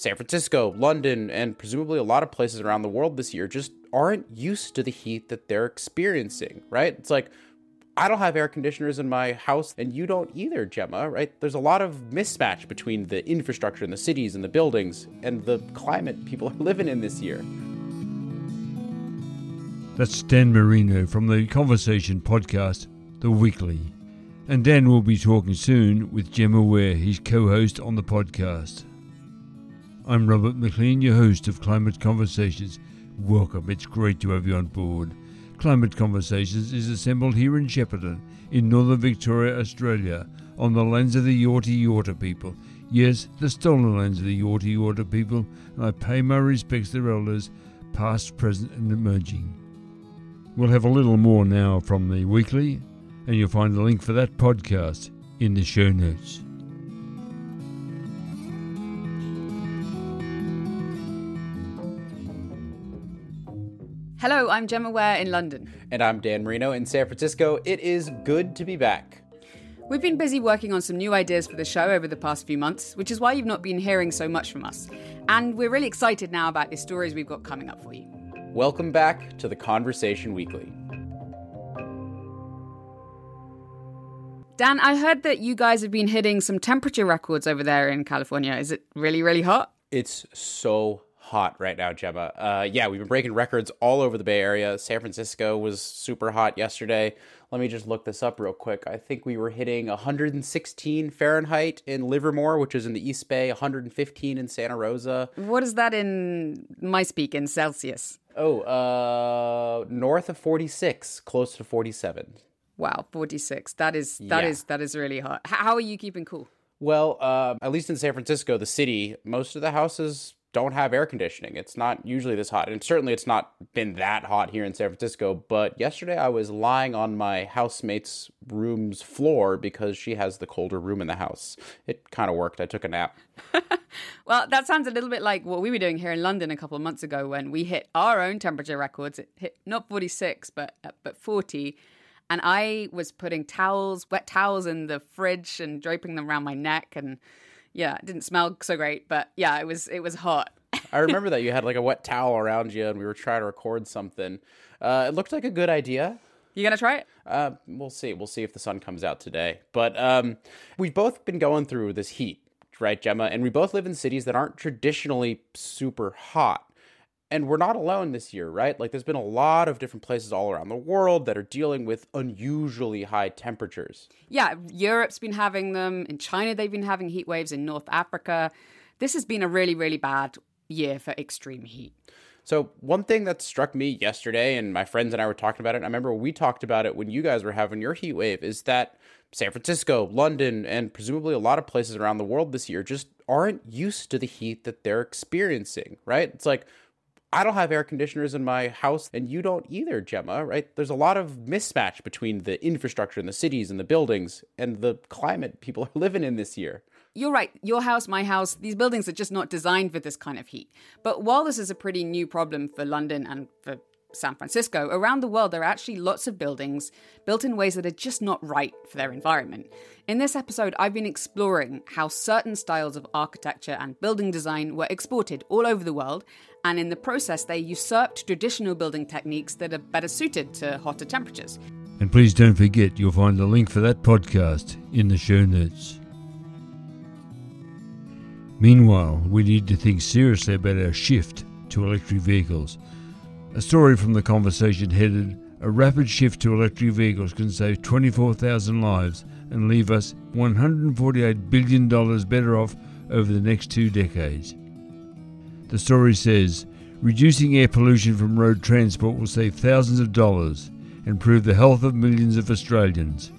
San Francisco, London, and presumably a lot of places around the world this year just aren't used to the heat that they're experiencing, right? It's like, I don't have air conditioners in my house, and you don't either, Gemma, right? There's a lot of mismatch between the infrastructure in the cities and the buildings and the climate people are living in this year. That's Dan Merino from the Conversation podcast, The Weekly. And Dan will be talking soon with Gemma Ware, his co host on the podcast. I'm Robert McLean, your host of Climate Conversations. Welcome, it's great to have you on board. Climate Conversations is assembled here in Shepparton, in northern Victoria, Australia, on the lands of the Yorta Yorta people. Yes, the stolen lands of the Yorta Yorta people, and I pay my respects to their elders, past, present, and emerging. We'll have a little more now from the weekly, and you'll find the link for that podcast in the show notes. Hello, I'm Gemma Ware in London. And I'm Dan Merino in San Francisco. It is good to be back. We've been busy working on some new ideas for the show over the past few months, which is why you've not been hearing so much from us. And we're really excited now about the stories we've got coming up for you. Welcome back to the Conversation Weekly. Dan, I heard that you guys have been hitting some temperature records over there in California. Is it really, really hot? It's so hot right now, Gemma. Uh, yeah, we've been breaking records all over the Bay Area. San Francisco was super hot yesterday. Let me just look this up real quick. I think we were hitting 116 Fahrenheit in Livermore, which is in the East Bay, 115 in Santa Rosa. What is that in my speak in Celsius? Oh, uh, north of 46, close to 47. Wow, 46. That is that Yeah. is that is really hot. How are you keeping cool? Well, uh, at least in San Francisco, the city, most of the houses don't have air conditioning. It's not usually this hot. And certainly it's not been that hot here in San Francisco. But yesterday I was lying on my housemate's room's floor because she has the colder room in the house. It kind of worked. I took a nap. Well, that sounds a little bit like what we were doing here in London a couple of months ago when we hit our own temperature records. It hit not 46, but uh, but 40. And I was putting towels, wet towels in the fridge and draping them around my neck and yeah, it didn't smell so great, but yeah, it was it was hot. I remember that you had like a wet towel around you and we were trying to record something. Uh, it looked like a good idea. You to try it? Uh, we'll see. We'll see if the sun comes out today. But um, we've both been going through this heat, right, Gemma? And we both live in cities that aren't traditionally super hot. And we're not alone this year, right? Like, there's been a lot of different places all around the world that are dealing with unusually high temperatures. Yeah, Europe's been having them. In China, they've been having heat waves. In North Africa, this has been a really, really bad year for extreme heat. So, one thing that struck me yesterday, and my friends and I were talking about it, and I remember we talked about it when you guys were having your heat wave, is that San Francisco, London, and presumably a lot of places around the world this year just aren't used to the heat that they're experiencing, right? It's like, I don't have air conditioners in my house, and you don't either, Gemma, right? There's a lot of mismatch between the infrastructure in the cities and the buildings and the climate people are living in this year. You're right. Your house, my house, these buildings are just not designed for this kind of heat. But while this is a pretty new problem for London and for San Francisco, around the world there are actually lots of buildings built in ways that are just not right for their environment. In this episode, I've been exploring how certain styles of architecture and building design were exported all over the world, and in the process, they usurped traditional building techniques that are better suited to hotter temperatures. And please don't forget, you'll find the link for that podcast in the show notes. Meanwhile, we need to think seriously about our shift to electric vehicles. A story from the conversation headed A rapid shift to electric vehicles can save 24,000 lives and leave us $148 billion better off over the next two decades. The story says reducing air pollution from road transport will save thousands of dollars and improve the health of millions of Australians.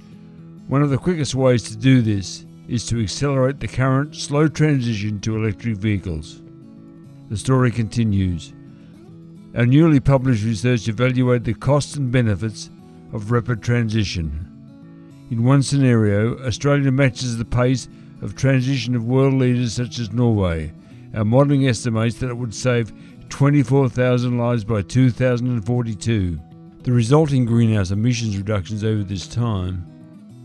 One of the quickest ways to do this is to accelerate the current slow transition to electric vehicles. The story continues. Our newly published research evaluated the costs and benefits of rapid transition. In one scenario, Australia matches the pace of transition of world leaders such as Norway. Our modelling estimates that it would save 24,000 lives by 2042. The resulting greenhouse emissions reductions over this time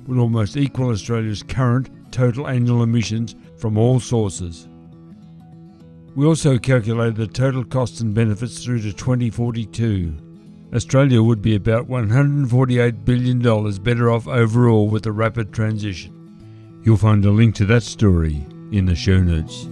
will almost equal Australia's current total annual emissions from all sources. We also calculated the total costs and benefits through to 2042. Australia would be about $148 billion better off overall with a rapid transition. You'll find a link to that story in the show notes.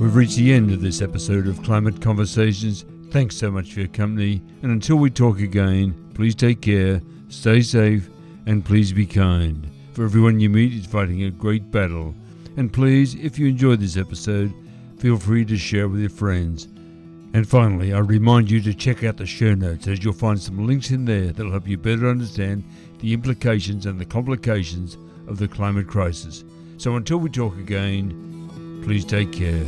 We've reached the end of this episode of Climate Conversations. Thanks so much for your company, and until we talk again, please take care, stay safe, and please be kind. For everyone you meet is fighting a great battle. And please, if you enjoyed this episode, feel free to share with your friends. And finally, I remind you to check out the show notes as you'll find some links in there that'll help you better understand the implications and the complications of the climate crisis. So until we talk again, please take care.